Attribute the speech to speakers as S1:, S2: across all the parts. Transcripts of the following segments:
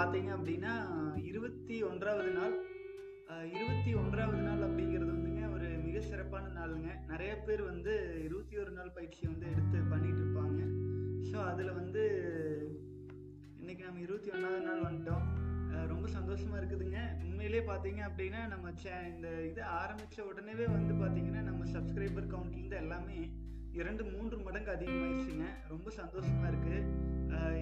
S1: பார்த்தீங்க அப்படின்னா இருபத்தி ஒன்றாவது நாள் இருபத்தி ஒன்றாவது நாள் அப்படிங்கிறது வந்துங்க ஒரு மிக சிறப்பான நாளுங்க. நிறைய பேர் வந்து இருபத்தி ஒரு நாள் பயிற்சி வந்து எடுத்து பண்ணிட்டு இருப்பாங்க. ஸோ அதில் வந்து இன்னைக்கு நம்ம இருபத்தி ஒன்றாவது நாள் வந்துட்டோம். ரொம்ப சந்தோஷமா இருக்குதுங்க. உண்மையிலே பார்த்தீங்க அப்படின்னா நம்ம சே இந்த இது ஆரம்பித்த உடனேவே வந்து பார்த்தீங்கன்னா நம்ம சப்ஸ்கிரைபர் கவுண்ட்லேருந்து எல்லாமே இரண்டு மூன்று மடங்கு அதிகமாயிருச்சுங்க. ரொம்ப சந்தோஷமா இருக்கு.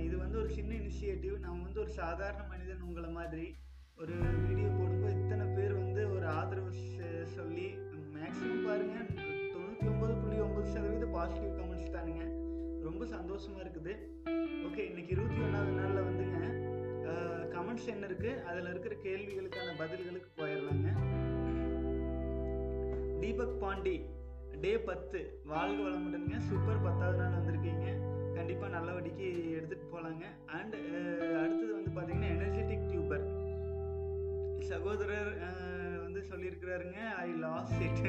S1: இது வந்து ஒரு சின்ன இனிஷியேட்டிவ் நம்ம வந்து ஒரு சாதாரண மனிதன் உங்களை மாதிரி ஒரு வீடியோ போடும்போது இத்தனை பேர் வந்து ஒரு ஆதரவு செ- சொல்லி மேக்ஸிமம் பாருங்க தொண்ணூற்றி ஒன்பது புள்ளி ஒன்பது சதவீத பாசிட்டிவ் கமெண்ட்ஸ் தானுங்க. ரொம்ப சந்தோஷமா இருக்குது. ஓகே இன்னைக்கு இருபத்தி ஒன்றாவது நாளில் வந்துங்க கமெண்ட்ஸ் என்ன இருக்கு? அதில் இருக்கிற கேள்விகளுக்கான பதில்களுக்கு போயிடலாங்க. தீபக் பாண்டி டே பத்து. வாழ்க வளமுடனுங்க. சூப்பர் பத்தாவது நாள் வந்திருக்கீங்க. கண்டிப்பாக நல்லபடிக்கு எடுத்துகிட்டு போகலாங்க அண்ட் அடுத்தது வந்து பார்த்தீங்கன்னா எனர்ஜெட்டிக் டியூபர் சகோதரர் வந்து சொல்லியிருக்கிறாருங்க ஐ லாஸ் இட்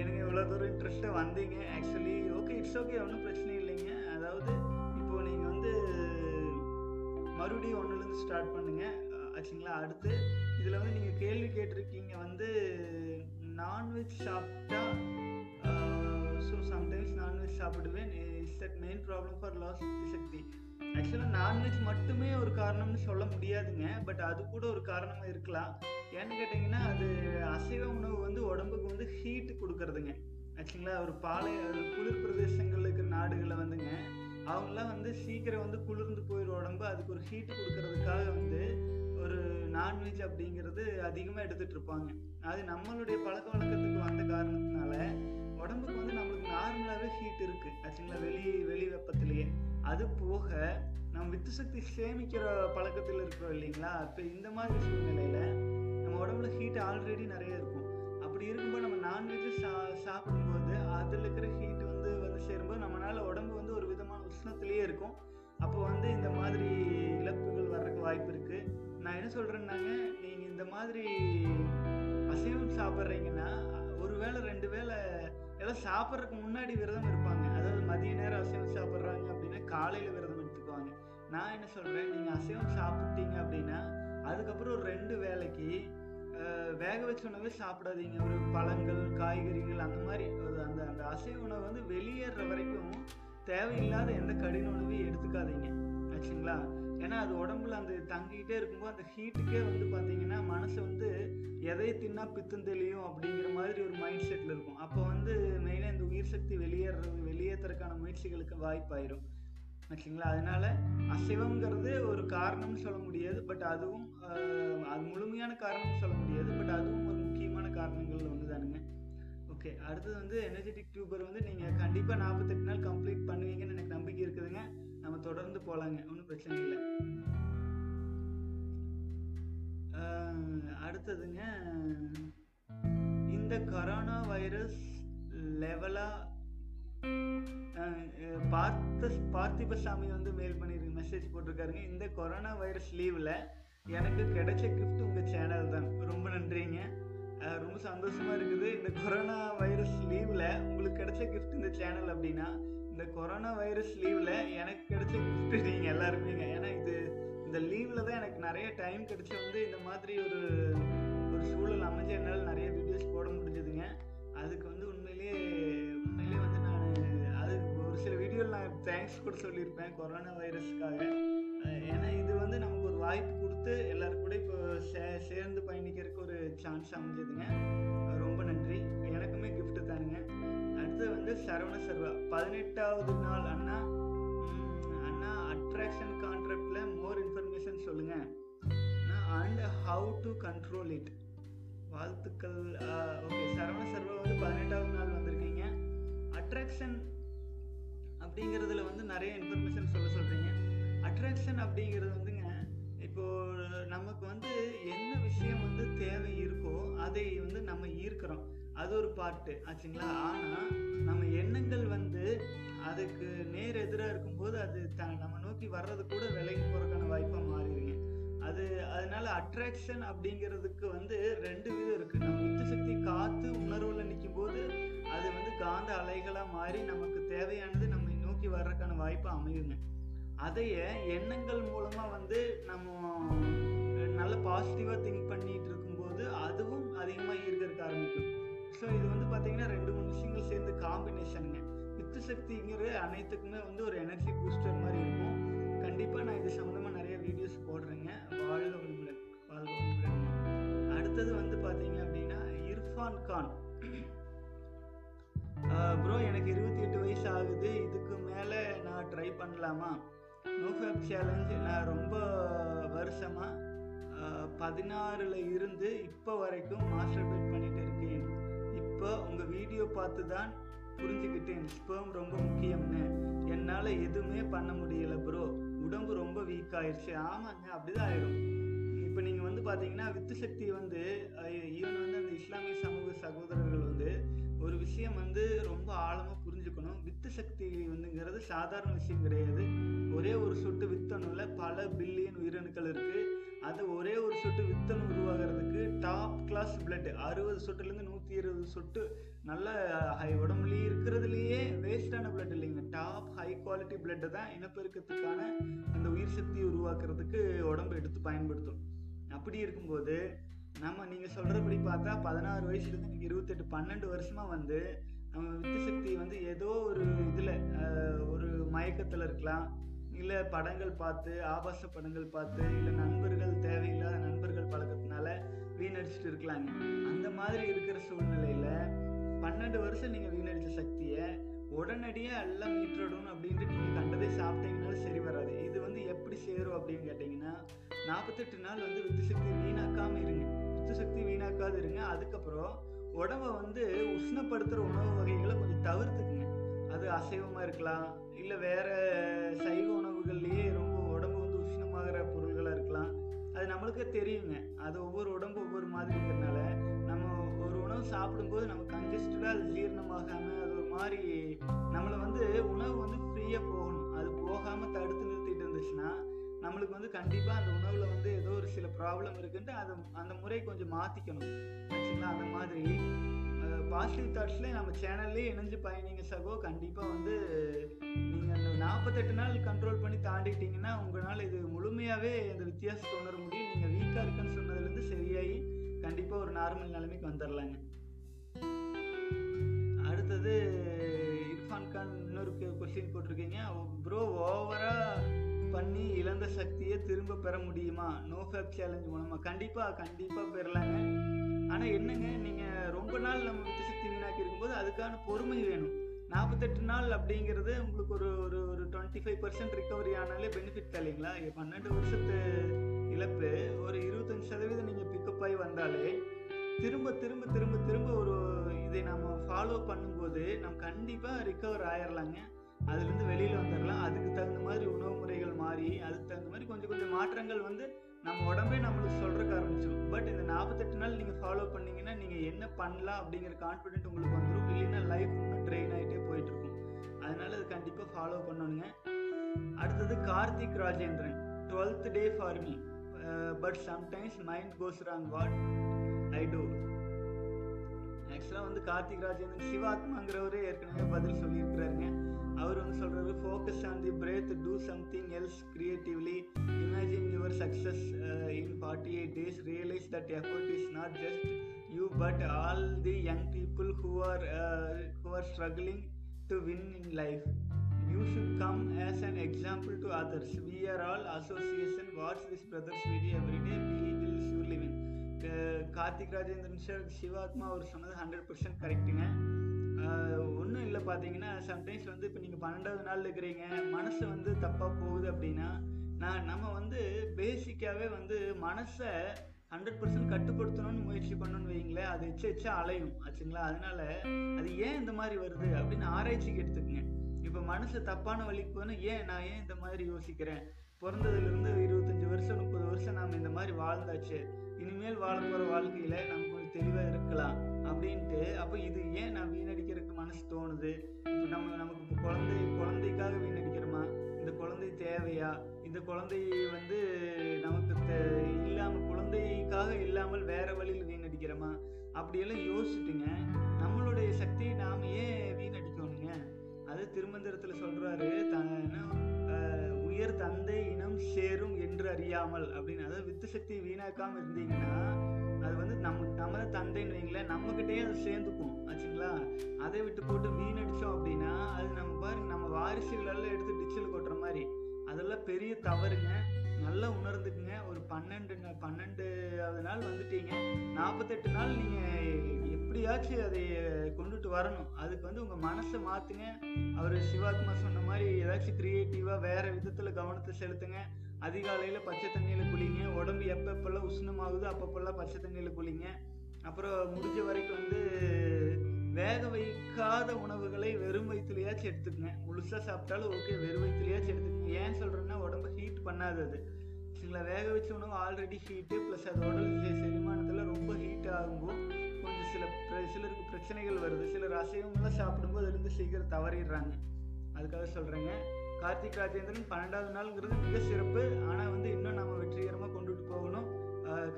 S1: எனக்கு இவ்வளோ தூரம் இன்ட்ரெஸ்ட்டாக வந்தீங்க. ஆக்சுவலி ஓகே இட்ஸ் ஓகே ஒன்றும் பிரச்சனை இல்லைங்க. அதாவது இப்போ நீங்கள் வந்து மறுபடியும் ஒன்றுலேருந்து ஸ்டார்ட் பண்ணுங்கள் ஆச்சுங்களா? அடுத்து இதில் வந்து நீங்கள் கேள்வி கேட்டிருக்கீங்க வந்து நான்வெஜ் சாப்பிட்டா சம்டைம்ஸ் நான்வெஜ் சாப்பிடுவேன். It's that main problem for loss சக்தி. ஆக்சுவலாக நான்வெஜ் மட்டுமே ஒரு காரணம்னு சொல்ல முடியாதுங்க. பட் அது கூட ஒரு காரணமாக இருக்கலாம். ஏன்னு கேட்டிங்கன்னா அது அசைவ உணவு வந்து உடம்புக்கு வந்து ஹீட் கொடுக்கறதுங்க. ஆக்சுவலா ஒரு பாலை குளிர் பிரதேசங்கள் இருக்கிற நாடுகளில் வந்துங்க அவங்களாம் வந்து சீக்கிரம் வந்து குளிர்ந்து போயிடும் உடம்பு. அதுக்கு ஒரு ஹீட் கொடுக்கறதுக்காக வந்து ஒரு நான்வெஜ் அப்படிங்கிறது அதிகமாக எடுத்துகிட்டு இருப்பாங்க. அது நம்மளுடைய பழக்க வழக்கத்துக்கு வந்த காரணத்தினால உடம்புக்கு வந்து நம்மளுக்கு நார்மலாகவே ஹீட் இருக்கு. ஆக்சுவலாக வெளி வெளி வெப்பத்திலேயே. அது போக நம்ம வித்து சக்தி சேமிக்கிற பழக்கத்தில் இருக்கிறோம் இல்லைங்களா? இப்போ இந்த மாதிரி சூழ்நிலையில் நம்ம உடம்புல ஹீட் ஆல்ரெடி நிறைய இருக்கும். அப்படி இருக்கும்போது நம்ம நான்வெஜ் சா சாப்பிடும்போது அதில் இருக்கிற ஹீட் வந்து வந்து சேரும்போது நம்மளால் உடம்பு வந்து ஒரு விதமான உஷ்ணத்துலேயே இருக்கும். அப்போ வந்து இந்த மாதிரி இழப்புகள் வர்றதுக்கு வாய்ப்பு இருக்குது நான் என்ன சொல்கிறேன்னாங்க நீங்கள் இந்த மாதிரி அசைவம் சாப்பிட்றீங்கன்னா ஒரு வேளை ரெண்டு வேளை எல்லாம் சாப்பிட்றதுக்கு முன்னாடி விரதம் இருப்பாங்க. அதாவது மதிய நேரம் அசைவம் சாப்பிட்றாங்க அப்படின்னா காலையில் விரதம் எடுத்துக்குவாங்க. நான் என்ன சொல்கிறேன் நீங்கள் அசைவம் சாப்பிட்டீங்க அப்படின்னா அதுக்கப்புறம் ஒரு ரெண்டு வேளைக்கு வேக வச்ச உணவே சாப்பிடாதீங்க. ஒரு பழங்கள் காய்கறிகள் அந்த மாதிரி ஒரு அந்த அந்த அசைவ உணவு வந்து வெளியேற வரைக்கும் தேவையில்லாத எந்த கடின உணவையும் எடுத்துக்காதீங்க. ஆச்சுங்களா ஏன்னா அது உடம்புல அந்த தங்கிக்கிட்டே இருக்கும்போது அந்த ஹீட்டுக்கே வந்து பார்த்தீங்கன்னா மனசு வந்து எதை தின்னா பித்தம் தெளியும் அப்படிங்கிற மாதிரி ஒரு மைண்ட் செட்டில் இருக்கும். அப்போ வந்து மெயினாக இந்த உயிர் சக்தி வெளியேறது வெளியேற்றுறதுக்கான முயற்சிகளுக்கு வாய்ப்பாயிரும். ஆச்சுங்களா அதனால அசைவங்கிறது ஒரு காரணம்னு சொல்ல முடியாது. பட் அதுவும் அது முழுமையான காரணம்னு சொல்ல முடியாது. பட் அதுவும் ஒரு முக்கியமான காரணங்கள் ஒன்று தானுங்க ஓகே அடுத்தது வந்து எனர்ஜெட்டிக் டியூபர் வந்து நீங்கள் கண்டிப்பாக நாற்பத்தெட்டு நாள் கம்ப்ளீட் பண்ணுவீங்கன்னு எனக்கு நம்பிக்கை இருக்குதுங்க. நம்ம தொடர்ந்து போகலாங்க ஒன்றும் பிரச்சனை இல்லை. அடுத்ததுங்க இந்த கொரோனா வைரஸ் லெவலா பார்த்த பார்த்திபசாமி வந்து மெயில் பண்ணிருக்கு மெசேஜ் போட்டிருக்காருங்க. இந்த கொரோனா வைரஸ் லீவில் எனக்கு கிடைச்ச கிஃப்ட் உங்கள் சேனல் தான். ரொம்ப நன்றிங்க. ரொம்ப சந்தோஷமாக இருக்குது. இந்த கொரோனா வைரஸ் லீவில் உங்களுக்கு கிடைச்ச கிஃப்ட் இந்த சேனல் அப்படின்னா இந்த கொரோனா வைரஸ் லீவில் எனக்கு கிடைச்ச கிஃப்ட் நீங்கள் எல்லாருக்குமேங்க. ஏன்னா இது இந்த லீவில் தான் எனக்கு நிறைய டைம் கிடைச்சி வந்து இந்த மாதிரி ஒரு ஒரு சூழல் அமைஞ்சு என்னால் நிறைய வீடியோஸ் போட முடிஞ்சதுங்க. அதுக்கு வந்து உண்மையிலேயே உண்மையிலேயே வந்து நான் அது ஒரு சில வீடியோவில் நான் தேங்க்ஸ் கூட சொல்லியிருப்பேன் கொரோனா வைரஸ்க்காக ஏன்னா இது வந்து நமக்கு ஒரு வாய்ப்பு கொடுத்து எல்லாரும் கூட இப்போ சே சேர்ந்து பயணிக்கிறதுக்கு ஒரு சான்ஸ் அமைஞ்சதுங்க. சரவண சர்வா. பதினெட்டாவது நாள் அண்ணா. அண்ணா அட்ராக்ஷன் கான்ட்ராக்டில் மோர் இன்ஃபர்மேஷன் சொல்லுங்க. And how to control it வாழ்த்துக்கள் ஓகே சரவண சர்வா வந்து பதினெட்டாவது நாள் வந்திருக்கீங்க. அட்ராக்ஷன் அப்படிங்கிறதுல வந்து நிறைய இன்ஃபர்மேஷன் சொல்ல சொல்கிறீங்க அட்ராக்ஷன் அப்படிங்கிறது வந்துங்க இப்போது நமக்கு வந்து என்ன விஷயம் வந்து தேவை இருக்கோ அதை வந்து நம்ம ஈர்க்கிறோம். அது ஒரு பாட்டு ஆச்சுங்களா? ஆனா நம்ம எண்ணங்கள் வந்து அதுக்கு நேர் எதிராக இருக்கும்போது அது த நம்ம நோக்கி வர்றது கூட விலைக்கு போகிறதுக்கான வாய்ப்பாக மாறிடுங்க. அது அதனால அட்ராக்ஷன் அப்படிங்கிறதுக்கு வந்து ரெண்டு விதம் இருக்கு. நம்ம உச்ச சக்தி காத்து உணர்வுல நிற்கும் போது அது வந்து காந்த அலைகளாக மாறி நமக்கு தேவையானது நம்ம நோக்கி வர்றதுக்கான வாய்ப்பு அமையுங்க. அதையே எண்ணங்கள் மூலமா வந்து நம்ம நல்ல பாசிட்டிவா திங்க் பண்ணிட்டு இருக்கும்போது அதுவும் அதிகமாக ஈர்க்கறதுக்கு ஆரம்பிக்கும். ஸோ இது வந்து பார்த்தீங்கன்னா ரெண்டு மூணு விஷயங்கள் சேர்ந்து காம்பினேஷனுங்க வித்து சக்திங்கிற அனைத்துக்குமே வந்து ஒரு எனர்ஜி பூஸ்டர் மாதிரி இருக்கும். கண்டிப்பாக நான் இது சம்மந்தமாக நிறைய வீடியோஸ் போடுறேங்க. வாழ்க வளமுடன் வாழ்க வளமுடன் அடுத்தது வந்து பார்த்தீங்க அப்படின்னா இர்ஃபான் கான். ப்ரோ எனக்கு இருபத்தி எட்டு வயசு ஆகுது. இதுக்கு மேலே நான் ட்ரை பண்ணலாமா? நோஃபேப் சேலஞ்ச் நான் ரொம்ப வருஷமாக பதினாறில் இருந்து இப்போ வரைக்கும் மாஸ்டர் பேட் பண்ணிட்டு இப்போ உங்கள் வீடியோ பார்த்து தான் புரிஞ்சுக்கிட்டேன். ஸ்பேம் ரொம்ப முக்கியம்னு. என்னால் எதுவுமே பண்ண முடியல ப்ரோ உடம்பு ரொம்ப வீக் ஆயிடுச்சு ஆமாங்க அப்படிதான் ஆயிடும் இப்போ நீங்கள் வந்து பார்த்தீங்கன்னா வித்து சக்தி வந்து ஈவன் வந்து அந்த இஸ்லாமிய சமூக சகோதரர்கள் வந்து ஒரு விஷயம் வந்து ரொம்ப ஆழமாக வித்து சக்தி வந்துங்கிறது சாதாரண விஷயம் கிடையாது. ஒரே ஒரு சொட்டு வித்தணுல பல பில்லியன் உயிரணுக்கள் இருக்குது அது ஒரே ஒரு சொட்டு வித்தணு உருவாகிறதுக்கு டாப் கிளாஸ் பிளட் அறுபது சொட்டுலேருந்து நூற்றி இருபது சொட்டு நல்ல ஹை உடம்புலேயே இருக்கிறதுலையே வேஸ்டான பிளட் இல்லைங்க. டாப் ஹை குவாலிட்டி பிளட்டை தான் இனப்பெருக்கத்துக்கான அந்த உயிர் சக்தியை உருவாக்குறதுக்கு உடம்பு எடுத்து பயன்படுத்தும். அப்படி இருக்கும்போது நம்ம நீங்கள் சொல்கிறபடி பார்த்தா பதினாறு வயசுலேருந்து நீங்கள் இருபத்தெட்டு பன்னெண்டு வருஷமாக வந்து நம்ம வித்து சக்தி வந்து ஏதோ ஒரு இதில் ஒரு மயக்கத்தில் இருக்கலாம். இல்லை படங்கள் பார்த்து ஆபாச படங்கள் பார்த்து இல்லை நண்பர்கள் தேவையில்லாத நண்பர்கள் பழக்கத்தினால வீணடிச்சுட்டு இருக்கலாங்க. அந்த மாதிரி இருக்கிற சூழ்நிலையில் பன்னெண்டு வருஷம் நீங்கள் வீணடித்த சக்தியை உடனடியாக எல்லாம் மீட்டணும் அப்படின்ட்டு நீங்கள் கண்டதை சாப்பிட்டீங்கனாலும் சரி வராது. இது வந்து எப்படி சேரும் அப்படின்னு கேட்டிங்கன்னா நாற்பத்தெட்டு நாள் வந்து வித்து சக்தி வீணாக்காமல் இருங்க. வித்து சக்தி வீணாக்காது இருங்க. அதுக்கப்புறம் உடம்ப வந்து உஷ்ணப்படுத்துகிற உணவு வகைகளை கொஞ்சம் தவிர்த்துக்குங்க. அது அசைவமாக இருக்கலாம் இல்லை வேறு சைவ உணவுகள்லேயே ரொம்ப உடம்பு வந்து உஷ்ணமாகிற பொருள்களாக இருக்கலாம். அது நம்மளுக்கே தெரியுங்க. அது ஒவ்வொரு உடம்பு ஒவ்வொரு மாதிரி இருக்கிறதுனால நம்ம ஒரு உணவு சாப்பிடும்போது நம்ம கன்ஜஸ்டடாக அது ஜீரணமாகாமல் அது ஒரு மாதிரி நம்மளை வந்து உணவு வந்து ஃப்ரீயாக போகணும். அது போகாமல் தடுத்து நிறுத்திட்டு இருந்துச்சுன்னா நம்மளுக்கு வந்து கண்டிப்பாக அந்த உணவில் வந்து ஏதோ ஒரு சில ப்ராப்ளம் இருக்குன்ட்டு அதை அந்த முறையை கொஞ்சம் மாற்றிக்கணும் ஆச்சுங்களா? அந்த மாதிரி. பாசிட்டிவ் தாட்ஸ்லேயே நம்ம சேனல்லே இணைஞ்சு பயணிங்க சகோ. கண்டிப்பாக வந்து நீங்கள் அந்த நாற்பத்தெட்டு நாள் கண்ட்ரோல் பண்ணி தாண்டிட்டீங்கன்னா உங்களால் இது முழுமையாகவே அந்த வித்தியாசத்தை உணர முடியும். நீங்கள் வீக்காக இருக்குன்னு சொன்னதுலேருந்து சரியாகி கண்டிப்பாக ஒரு நார்மல் நிலைமைக்கு வந்துடலாங்க அடுத்தது இர்ஃபான் கான் இன்னொரு கொஸ்டின் போட்டிருக்கீங்க. ப்ரோ ஓவராக பண்ணி இழந்த சக்தியை திரும்ப பெற முடியுமா? நோ ஃபேப் சேலஞ்ச் மூலமாக கண்டிப்பாக கண்டிப்பாக பெறலாங்க. ஆனால் என்னங்க நீங்கள் ரொம்ப நாள் நம்ம வித்து சக்தி வீணாக்கி இருக்கும்போது அதுக்கான பொறுமை வேணும். நாற்பத்தெட்டு நாள் அப்படிங்கிறது உங்களுக்கு ஒரு ஒரு ஒரு டுவெண்ட்டி ஃபைவ் பர்சன்ட் ரிகவரி ஆனாலே பெனிஃபிட் தான் இல்லைங்களா? பன்னெண்டு வருஷத்து இழப்பு ஒரு இருபத்தஞ்சி சதவீதம் நீங்கள் பிக்கப் ஆகி வந்தாலே திரும்ப திரும்ப திரும்ப திரும்ப ஒரு இதை நம்ம ஃபாலோ பண்ணும்போது நம்ம கண்டிப்பாக ரிக்கவர் ஆயிடலாங்க அதுலேருந்து வெளியில் வந்துடலாம் அதுக்கு தகுந்த மாதிரி உணவு முறைகள் மாறி அதுக்கு தகுந்த மாதிரி கொஞ்சம் கொஞ்சம் மாற்றங்கள் வந்து நம்ம உடம்பே நம்மளுக்கு சொல்கிறக்கு ஆரம்பிச்சிடும் பட் இந்த நாற்பத்தெட்டு நாள் நீங்கள் ஃபாலோ பண்ணிங்கன்னா நீங்கள் என்ன பண்ணலாம் அப்படிங்கிற கான்ஃபிடென்ட் உங்களுக்கு வந்துடும் இல்லைன்னா லைஃப் ட்ரெயின் ஆகிட்டே போயிட்டுருக்கும். அதனால அது கண்டிப்பாக ஃபாலோ பண்ணணுங்க. அடுத்தது Karthik Rajendran. Twelfth day for me but sometimes mind goes wrong what I do ஆக்சுவலாக வந்து கார்த்திக் ராஜேந்திரன் சிவாத்மாங்கிறவரே ஏற்கனவே பதில் சொல்லியிருக்கிறாருங்க. அவர் வந்து சொல்கிறாரு focus on the breath do something else creatively imagine your success in forty eight days realise that effort is not just you but all the young people who are who are struggling to win in life you should come as an example to others. We are all association. Watch this brother's video every day. We will surely win. Karthik Rajendran sir Sivathma அவர் சொன்னது hundred percent கரெக்டுங்க ஒன்றும் இல்லை பார்த்தீங்கன்னா sometimes வந்து இப்போ நீங்கள் பன்னெண்டாவது நாள் இருக்கிறீங்க மனசு வந்து தப்பாக போகுது அப்படின்னா நான் நம்ம வந்து பேசிக்காகவே வந்து மனசை ஹண்ட்ரட் பர்சன்ட் கட்டுப்படுத்தணும்னு முயற்சி பண்ணணும்னு வைங்களேன் அது எச்ச எச்சா அலையும் ஆச்சுங்களா? அதனால அது ஏன் இந்த மாதிரி வருது அப்படின்னு ஆராய்ச்சிக்கு எடுத்துக்கங்க. இப்போ மனசு தப்பான வழிக்கு போனால் ஏன் நான் ஏன் இந்த மாதிரி யோசிக்கிறேன்? பிறந்ததுலேருந்து இருபத்தஞ்சி வருஷம் முப்பது வருஷம் நாம் இந்த மாதிரி வாழ்ந்தாச்சு. இனிமேல் வாழ போகிற வாழ்க்கையில் நம்ம தெளிவாக இருக்கலாம் அப்படின்ட்டு அப்போ இது ஏன் நான் வீணடிக்கிறதுக்கு மனசு தோணுது? இப்போ நம்ம நமக்கு இப்போ குழந்தை குழந்தைக்காக வீணடிக்கிறோமா? இந்த குழந்தை தேவையா? இந்த குழந்தை வந்து நமக்கு இல்லாமல் குழந்தைக்காக இல்லாமல் வேற வழியில் வீணடிக்கிறோமா? அப்படியெல்லாம் யோசிச்சுட்டுங்க நம்மளுடைய சக்தியை நாம் ஏன் வீணடிக்கணுங்க? அது திருமந்திரத்தில் சொல்கிறாரு த உயர் தந்தை இனம் சேரும் என்று அறியாமல் அப்படின்னு. அதாவது வித்து சக்தியை வீணாக்காமல் இருந்தீங்கன்னா அது வந்து நம்ம நமது தந்தைன்னு வைங்களேன் நம்மக்கிட்டே அது சேர்ந்துக்கும் ஆச்சுங்களா? அதை விட்டு போட்டு மீன் அடித்தோம் அப்படின்னா அது நம்ம பாரு நம்ம வாரிசுகளெல்லாம் எடுத்து டிச்சில் கொட்டுற மாதிரி. அதெல்லாம் பெரிய தவறுங்க. நல்லா உணர்ந்துக்குங்க. ஒரு பன்னெண்டு பன்னெண்டாவது நாள் வந்துட்டீங்க. நாற்பத்தெட்டு நாள் நீங்கள் எப்படியாச்சும் அதை கொண்டுட்டு வரணும். அதுக்கு வந்து உங்கள் மனசை மாற்றுங்க அவர் சிவாத்மா சொன்ன மாதிரி ஏதாச்சும் க்ரியேட்டிவாக வேறு விதத்தில் கவனத்தை செலுத்துங்க. அதிகாலையில் பச்சை தண்ணியில் குளிங்க. எப்பப்பெல்லாம் உஷ்ணமாகுதோ அப்பப்பெல்லாம் பச்சை தண்ணியில் குளிங்க. அப்புறம் முடிஞ்ச வரைக்கும் வந்து வேக வைக்காத உணவுகளை வெறும் வயிற்றுலையாச்சும் எடுத்துக்கங்க. முழுசாக சாப்பிட்டாலும் ஓகே வெறும் வயிற்றுலையாச்சும் எடுத்துக்கங்க. ஏன் சொல்கிறேன்னா உடம்பு ஹீட் பண்ணாது அது. சரிங்களா வேக வச்ச உணவு ஆல்ரெடி ஹீட்டு ப்ளஸ் அது உடல் செரிமானத்தில் ரொம்ப ஹீட் ஆகும்போது கொஞ்சம் சில சிலருக்கு பிரச்சனைகள் வருது. சிலர் அசைவங்களாம் சாப்பிடும்போது அதுலேருந்து சீக்கிரம் தவறிடுறாங்க. அதுக்காக சொல்கிறேங்க கார்த்திக் ராஜேந்திரன் பன்னெண்டாவது நாள்ங்கிறது மிக சிறப்பு. ஆனால் வந்து இன்னும் நம்ம வெற்றிகரமாக கொண்டுட்டு போகணும்.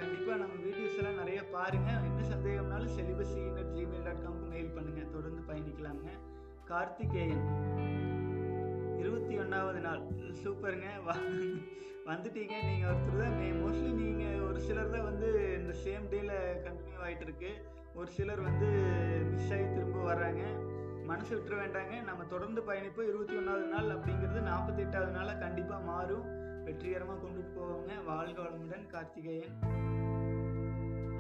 S1: கண்டிப்பாக நம்ம வீடியோஸ் எல்லாம் நிறைய பாருங்கள் என்ன சந்தேகம்னாலும் செலிபஸி அட் ஜிமெயில் டாட் காம்க்கு மெயில் பண்ணுங்கள் தொடர்ந்து பயணிக்கலாங்க கார்த்திகேயன் இருபத்தி ஒன்றாவது நாள். சூப்பருங்க. வந்துட்டீங்க. நீங்கள் ஒருத்தர் தான் மோஸ்ட்லி நீங்கள் ஒரு சிலர் தான் வந்து இந்த சேம் டேயில் கண்டினியூ ஆகிட்டு இருக்கு ஒரு சிலர் வந்து மிஸ் ஆகி திரும்ப வர்றாங்க. மனசு விட்டுற வேண்டாங்க. நம்ம தொடர்ந்து பயணிப்போம். இருபத்தி ஒன்றாவது நாள் அப்படிங்கிறது நாற்பத்தி எட்டாவது நாளாக கண்டிப்பாக மாறும். வெற்றிகரமாக கொண்டுட்டு போவாங்க. வாழ்க வளமுடன் கார்த்திகேயன்.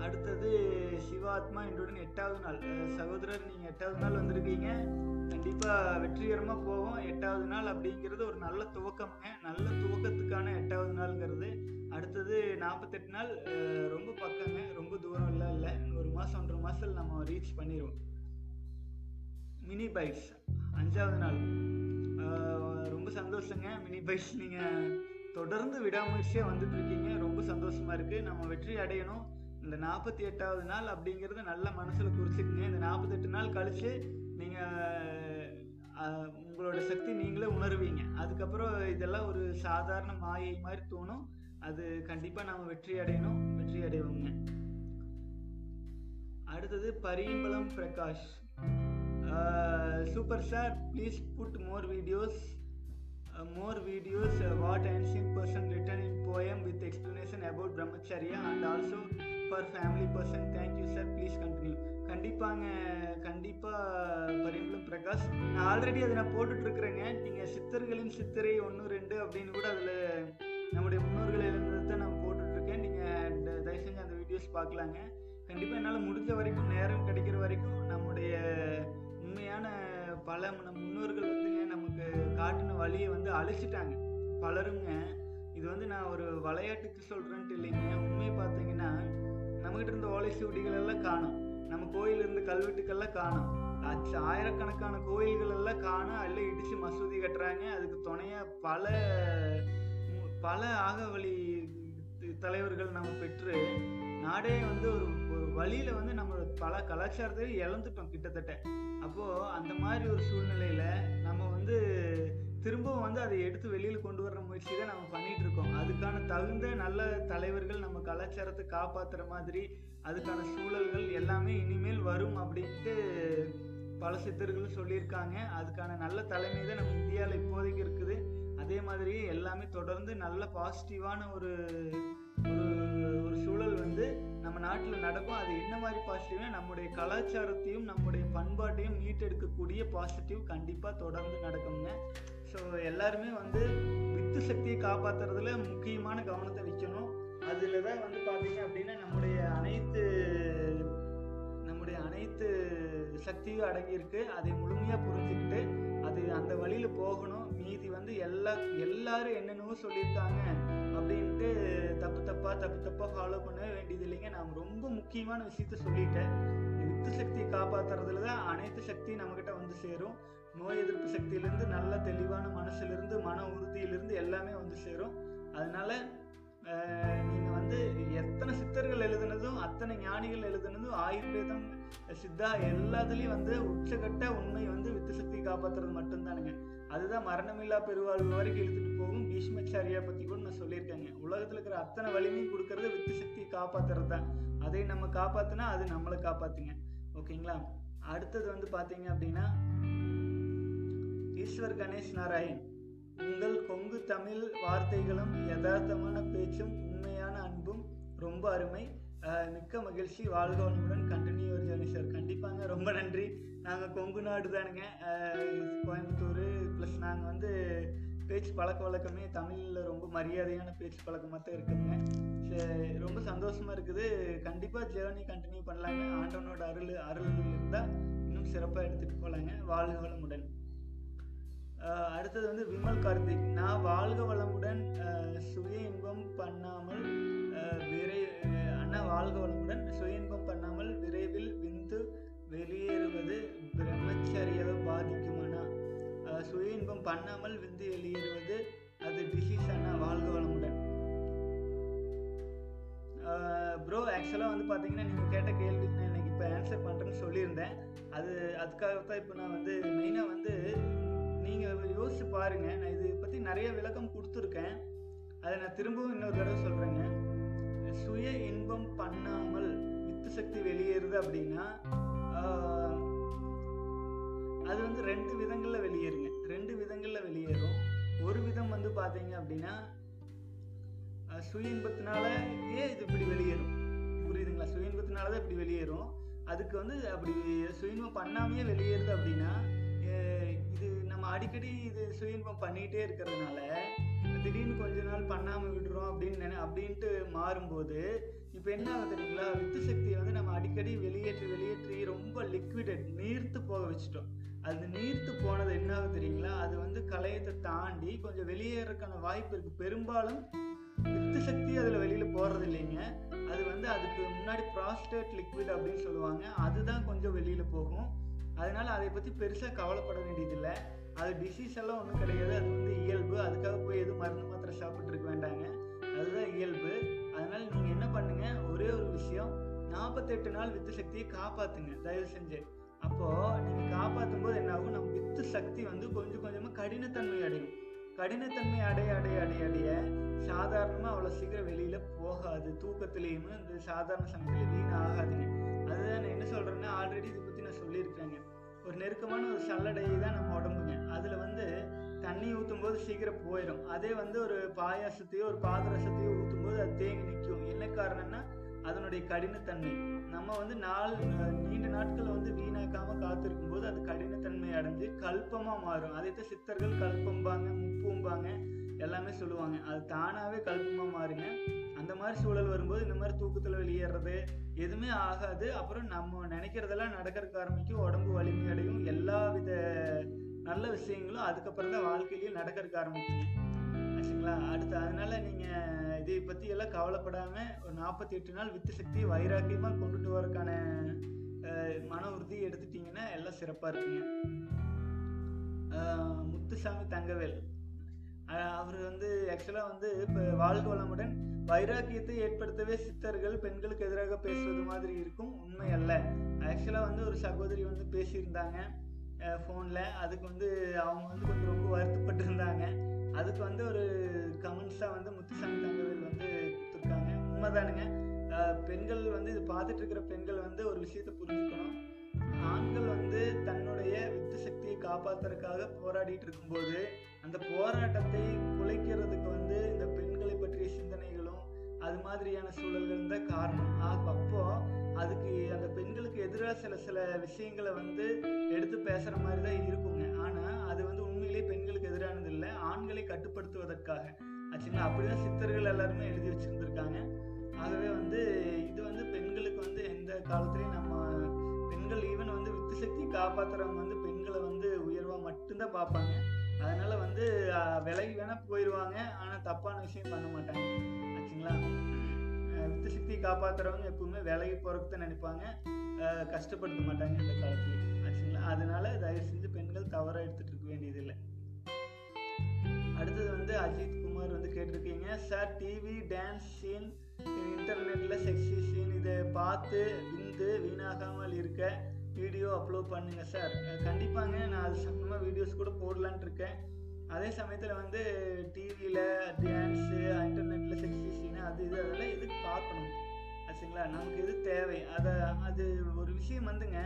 S1: அடுத்தது சிவாத்மா என்றுடன் எட்டாவது நாள். சகோதரர் நீங்கள் எட்டாவது நாள் வந்திருக்கீங்க. கண்டிப்பாக வெற்றிகரமாக போவோம். எட்டாவது நாள் அப்படிங்கிறது ஒரு நல்ல துவக்கம்ங்க. நல்ல துவக்கத்துக்கான எட்டாவது நாளுங்கிறது. அடுத்தது நாற்பத்தெட்டு நாள் ரொம்ப பக்கங்க. ரொம்ப தூரம் இல்லை இல்லை. ஒரு மாதம் ஒன்றரை மாதத்தில் நம்ம ரீச் பண்ணிடுவோம் மினி பைக்ஸ் அஞ்சாவது நாள். ரொம்ப சந்தோஷங்க. மினி பைக்ஸ் நீங்கள் தொடர்ந்து விடாமுயற்சியாக வந்துட்டு இருக்கீங்க ரொம்ப சந்தோஷமா இருக்குது நம்ம வெற்றி அடையணும். இந்த நாற்பத்தி எட்டாவது நாள் அப்படிங்கிறது நல்ல மனசில் குறிச்சுக்குங்க. இந்த நாற்பத்தெட்டு நாள் கழித்து நீங்கள் உங்களோட சக்தி நீங்களே உணருவீங்க. அதுக்கப்புறம் இதெல்லாம் ஒரு சாதாரண மாயை மாதிரி தோணும். அது கண்டிப்பாக நம்ம வெற்றி அடையணும். வெற்றி அடைவோங்க அடுத்தது Parimalam Prakash. Super sir please put more videos more videos what unsung person written in poem with explanation about brahmacharya and also for family person thank you sir please continue கண்டிப்பாங்க கண்டிப்பாக பரிமளம் பிரகாஷ். நான் ஆல்ரெடி அதை நான் போட்டுட்ருக்குறேங்க நீங்கள் சித்தர்களின் சித்திரை ஒன்று ரெண்டு அப்படின்னு கூட அதில் நம்முடைய முன்னோர்கள் எழுந்ததை நான் போட்டுட்டு இருக்கேன் நீங்கள் தயவு செஞ்சு அந்த வீடியோஸ் பார்க்கலாங்க. கண்டிப்பாக என்னால் முடிஞ்ச வரைக்கும் நேரம் கிடைக்கிற வரைக்கும் நம்முடைய மாதிரியான பல நம் முன்னோர்கள் வந்துங்க நமக்கு காட்டின வழியை வந்து அழிச்சிட்டாங்க. பலருங்க. இது வந்து நான் ஒரு விளையாட்டுக்கு சொல்கிறேன்ட்டு இல்லைங்க. உண்மையை பார்த்தீங்கன்னா நம்மகிட்ட இருந்த ஓலை சுவடிகள் எல்லாம் காணும். நம்ம கோயில் இருந்த கல்வெட்டுக்கெல்லாம் காணும். லட்ச- ஆயிரக்கணக்கான கோயில்கள் எல்லாம் காணும். அல்ல இடிச்சு மசூதி கட்டுறாங்க. அதுக்கு துணையாக பல பல பல ஆகவழி தலைவர்கள் நம்ம பெற்று நாடே வந்து ஒரு ஒரு வழியில் வந்து நம்ம பல கலாச்சாரத்தை இழந்துட்டோம் கிட்டத்தட்ட. அப்போது அந்த மாதிரி ஒரு சூழ்நிலையில் நம்ம வந்து திரும்பவும் வந்து அதை எடுத்து வெளியில் கொண்டு வர்ற முயற்சி தான் நம்ம பண்ணிட்டு இருக்கோம். அதுக்கான தகுந்த நல்ல தலைவர்கள் நம்ம கலாச்சாரத்தை காப்பாற்றுற மாதிரி அதுக்கான சூழல்கள் எல்லாமே இனிமேல் வரும் அப்படின்ட்டு பல சித்தர்களும் சொல்லியிருக்காங்க. அதுக்கான நல்ல தலைமை தான் நம்ம இந்தியாவில் இப்போதைக்கு இருக்குது. அதே மாதிரி எல்லாமே தொடர்ந்து நல்ல பாசிட்டிவான ஒரு ஒரு ஒரு சூழல் வந்து நம்ம நாட்டில் நடக்கும். அது என்ன மாதிரி பாசிட்டிவ்னா நம்முடைய கலாச்சாரத்தையும் நம்முடைய பண்பாட்டையும் மீட்டெடுக்கக்கூடிய பாசிட்டிவ் கண்டிப்பாக தொடர்ந்து நடக்குங்க ஸோ எல்லாருமே வந்து வித்து சக்தியை காப்பாற்றுறதுல முக்கியமான கவனத்தை வைக்கணும். அதில் தான் வந்து பார்த்தீங்க அப்படின்னா நம்முடைய அனைத்து நம்முடைய அனைத்து சக்தியும் அடங்கியிருக்கு. அதை முழுமையாக புரிஞ்சுக்கிட்டு அது அந்த வழியில் போகணும். மீதி வந்து எல்லா எல்லாரும் என்னென்னவோ சொல்லியிருக்காங்க அப்படின்ட்டு தப்பு தப்பாக தப்பு தப்பாக ஃபாலோ பண்ண வேண்டியது இல்லைங்க. நான் ரொம்ப முக்கியமான விஷயத்த சொல்லிட்டேன். யுத்த சக்தியை காப்பாற்றுறதுல தான் அனைத்து சக்தியும் நம்மக்கிட்ட வந்து சேரும். நோய் எதிர்ப்பு சக்தியிலேருந்து நல்ல தெளிவான மனசுலேருந்து மன உறுதியிலிருந்து எல்லாமே வந்து சேரும். அதனால நீங்கள் வந்து எத்தனை சித்தர்கள் எழுதுனதும் அத்தனை ஞானிகள் எழுதுனதும் ஆயுர்வேதம் சித்தா எல்லாத்துலேயும் வந்து உச்சகட்ட உண்மை வந்து வித்து சக்தியை காப்பாற்றுறது மட்டும்தானுங்க. அதுதான் மரணமில்லா பெருவாழ்வு வரைக்கும் இழுத்துட்டு போகும். பீஷ்மச்சாரியா பற்றி கூட நான் சொல்லியிருக்கேங்க. உலகத்தில் இருக்கிற அத்தனை வலிமையும் கொடுக்கறது வித்து சக்தியை காப்பாத்துறது தான் அதை நம்ம காப்பாற்றினா அது நம்மளை காப்பாத்துங்க. ஓகேங்களா? அடுத்தது வந்து பார்த்தீங்க அப்படின்னா ஈஸ்வர் கணேஷ் நாராயண். உங்கள் கொங்கு தமிழ் வார்த்தைகளும் யதார்த்தமான பேச்சும் உண்மையான அன்பும் ரொம்ப அருமை. மிக்க மகிழ்ச்சி. வாழ்க வளமுடன். கண்டினியூ ஜெர்னி சார் கண்டிப்பாங்க. ரொம்ப நன்றி. நாங்கள் கொங்கு நாடு தானுங்க. கோயம்புத்தூர் ப்ளஸ் நாங்கள் வந்து பேச்சு பழக்க வழக்கமே தமிழில் ரொம்ப மரியாதையான பேச்சு பழக்கமாக தான் இருக்குதுங்க. ரொம்ப சந்தோஷமாக இருக்குது. கண்டிப்பாக ஜேர்னி கண்டினியூ பண்ணலாங்க. ஆண்டவனோட அருள் அருள் இருந்தால் இன்னும் சிறப்பாக எடுத்துகிட்டு போகலாங்க வாழ்க வளமுடன். அடுத்தது வந்து விமல் கார்த்திக். நான் வாழ்க வளமுடன் சுய இன்பம் பண்ணாமல் விரை அண்ணா வாழ்க வளமுடன் சுய இன்பம் பண்ணாமல் விரைவில் விந்து வெளியேறுவது பிரம்மச்சரியாவை பாதிக்குமானா சுய இன்பம் பண்ணாமல் விந்து வெளியேறுவது அது டிசீஸ் அண்ணா வாழ்க வளமுடன். ப்ரோ ஆக்சுவலாக வந்து பார்த்தீங்கன்னா நீங்கள் கேட்ட கேள்விக்கு நான் எனக்கு இப்போ ஆன்சர் பண்ணுறேன்னு சொல்லியிருந்தேன். அது அதுக்காக தான் இப்போ நான் வந்து மெயினாக வந்து யோசிச்சு பாருங்க. நான் இதை பற்றி நிறைய விளக்கம் கொடுத்துருக்கேன். அதை நான் திரும்பவும் இன்னொரு தடவை சொல்கிறேங்க சுய இன்பம் பண்ணாமல் வித்து சக்தி வெளியேறுது அப்படின்னா அது வந்து ரெண்டு விதங்களில் வெளியேறுங்க. ரெண்டு விதங்களில் வெளியேறும். ஒரு விதம் வந்து பார்த்தீங்க அப்படின்னா சுய இன்பத்தினால ஏன் இது இப்படி வெளியேறும்? புரியுதுங்களா? சுய இன்பத்தினால தான் இப்படி வெளியேறும். அதுக்கு வந்து அப்படி சுய இன்பம் பண்ணாமையே வெளியேறுது அப்படின்னா இது நம்ம அடிக்கடி இது சுய இன்பம் பண்ணிகிட்டே இருக்கிறதுனால திடீர்னு கொஞ்ச நாள் பண்ணாமல் விடுறோம் அப்படின்னு நினை அப்படின்ட்டு மாறும்போது இப்போ என்ன ஆகுது தெரியுங்களா? வித்து சக்தியை வந்து நம்ம அடிக்கடி வெளியேற்றி வெளியேற்றி ரொம்ப லிக்விடட் நீர்த்து போக வச்சுட்டோம். அது நீர்த்து போனது என்ன ஆகுது தெரியுங்களா? அது வந்து கலையத்தை தாண்டி கொஞ்சம் வெளியேறதுக்கான வாய்ப்பு இருக்கு. பெரும்பாலும் வித்து சக்தி அதில் வெளியில் போகிறது இல்லைங்க. அது வந்து அதுக்கு முன்னாடி ப்ராஸ்டேட் லிக்விட் அப்படின்னு சொல்லுவாங்க. அதுதான் கொஞ்சம் வெளியில் போகும். அதனால் அதை பற்றி பெருசாக கவலைப்பட வேண்டியதில்லை. அது டிசீஸ் எல்லாம் ஒன்றும் கிடையாது. அது வந்து இயல்பு. அதுக்காக போய் எதுவும் மருந்து மாத்திரை சாப்பிட்ருக்க வேண்டாங்க. அதுதான் இயல்பு. அதனால் நீங்கள் என்ன பண்ணுங்கள் ஒரே ஒரு விஷயம். நாற்பத்தெட்டு நாள் வித்து சக்தியை காப்பாற்றுங்க தயவு செஞ்சு. அப்போது நீங்கள் காப்பாற்றும் போது என்ன ஆகும்? நம்ம வித்து சக்தி வந்து கொஞ்சம் கொஞ்சமாக கடினத்தன்மை அடையும். கடினத்தன்மை அடைய அடைய அடைய அடைய சாதாரணமாக அவ்வளோ சீக்கிரம் வெளியில் போகாது. தூக்கத்துலேயுமே இந்த சாதாரண சமயத்தில் வீண் ஆகாதுங்க அதுதான் நான் என்ன சொல்கிறேன்னா ஆல்ரெடி இதை பற்றி நான் சொல்லியிருக்கேங்க ஒரு நெருக்கமான ஒரு சல்லடை தான் நம்ம உடம்புங்க. அதில் வந்து தண்ணி ஊற்றும் போது சீக்கிரம் போயிடும் அதே வந்து ஒரு பாயாசத்தையோ ஒரு பாதரசத்தையோ ஊற்றும் போது அது தேங்கி நிற்கும் என்ன காரணம்னா அதனுடைய கடினத்தன்மை. நம்ம வந்து நாள் நீண்ட நாட்கள் வந்து வீணாக்காமல் காத்திருக்கும் போது அது கடினத்தன்மை அடைஞ்சு கல்பமாக மாறும். அதைத்தான் சித்தர்கள் கல்பம்பாங்க முப்பும்பாங்க. எல்லாமே சொல்லுவாங்க. அது தானாகவே கல்பமாக மாறுங்க. அந்த மாதிரி சூழல் வரும்போது இந்த மாதிரி தூக்கத்தில் வெளியேறது எதுவுமே ஆகாது. அப்புறம் நம்ம நினைக்கிறதெல்லாம் நடக்கிறதுக்கு ஆரம்பிக்கும் உடம்பு வலிமை அடையும். எல்லா வித நல்ல விஷயங்களும் அதுக்கப்புறம் தான் வாழ்க்கையிலேயே நடக்கிறதுக்கு ஆரம்பிக்குங்க. ஆச்சுங்களா? அடுத்து அதனால நீங்கள் இதை பற்றி எல்லாம் கவலைப்படாமல் ஒரு நாற்பத்தி எட்டு நாள் வித்து சக்தி வைராக்கியமாக கொண்டுட்டு வரக்கான மன உறுதி எடுத்துட்டீங்கன்னா எல்லாம் சிறப்பாக இருக்குங்க. முத்துசாமி தங்கவேல். அவர் வந்து ஆக்சுவலாக வந்து இப்போ வாழ்க வளமுடன் வைராக்கியத்தை ஏற்படுத்தவே சித்தர்கள் பெண்களுக்கு எதிராக பேசுவது மாதிரி இருக்கும். உண்மை அல்ல. ஆக்சுவலாக வந்து ஒரு சகோதரி வந்து பேசியிருந்தாங்க ஃபோனில் அதுக்கு வந்து அவங்க வந்து கொஞ்சம் ரொம்ப வருத்தப்பட்டிருந்தாங்க. அதுக்கு வந்து ஒரு கமெண்ட்ஸாக வந்து முத்துசாமி தங்கவேல் வந்து கொடுத்துருக்காங்க. உண்மைதானுங்க. பெண்கள் வந்து இது பார்த்துட்டு இருக்கிற பெண்கள் வந்து ஒரு விஷயத்தை புரிஞ்சுக்கணும். ஆண்கள் வந்து தன்னுடைய வித்து சக்தியை காப்பாத்துறதுக்காக போராடிட்டு இருக்கும்போது அந்த போராட்டத்தை குலைக்கிறதுக்கு வந்து இந்த பெண்களை பற்றிய சிந்தனைகளும் அது மாதிரியான சூழல்கள் தான் காரணம். அப்போ அதுக்கு அந்த பெண்களுக்கு எதிராக சில சில விஷயங்களை வந்து எடுத்து பேசுற மாதிரி தான் இருக்குங்க. ஆனா அது வந்து உண்மையிலேயே பெண்களுக்கு எதிரானது இல்லை. ஆண்களை கட்டுப்படுத்துவதற்காக. ஆச்சுங்களா அப்படிதான் சித்தர்கள் எல்லாருமே எழுதி வச்சிருந்திருக்காங்க. ஆகவே வந்து இது வந்து பெண்களுக்கு வந்து எந்த காலத்துலேயும் நம்ம பெண்கள் ஈவன் வந்து வித்து சக்தி காப்பாத்துறவங்க வந்து பெண்களை வந்து உயர்வா மட்டும்தான் பார்ப்பாங்க. அதனால வந்து விலகி வேணா போயிடுவாங்க ஆனா தப்பான விஷயம் பண்ண மாட்டாங்க. ஆச்சுங்களா? வித்து சக்தி காப்பாத்துறவங்க எப்பவுமே விலகி போறதுக்கு தான் நினைப்பாங்க கஷ்டப்படுத்த மாட்டாங்க இந்த காலத்துல. ஆச்சுங்களா? அதனால தயவு செஞ்சு பெண்கள் தவறாக எடுத்துட்டு இருக்க வேண்டியதில்லை. அடுத்தது வந்து அஜித் குமார் வந்து கேட்டிருக்கீங்க. சார் டிவி டான்ஸ் சீன் இன்டர்நெட்டில் செக்ஸி சீன் இதை பார்த்து விந்து வீணாகாமல் இருக்க வீடியோ அப்லோட் பண்ணுங்க சார் கண்டிப்பாங்க நான் அது சம்மந்தமாக வீடியோஸ் கூட போடலான் இருக்கேன். அதே சமயத்தில் வந்து டிவியில் டான்ஸு இன்டர்நெட்டில் செக்ஸி சீனு அது இது அதெல்லாம் எதுக்கு பார்க்கணும்? ஆச்சுங்களா? நமக்கு எது தேவை? அதை அது ஒரு விஷயம் வந்துங்க.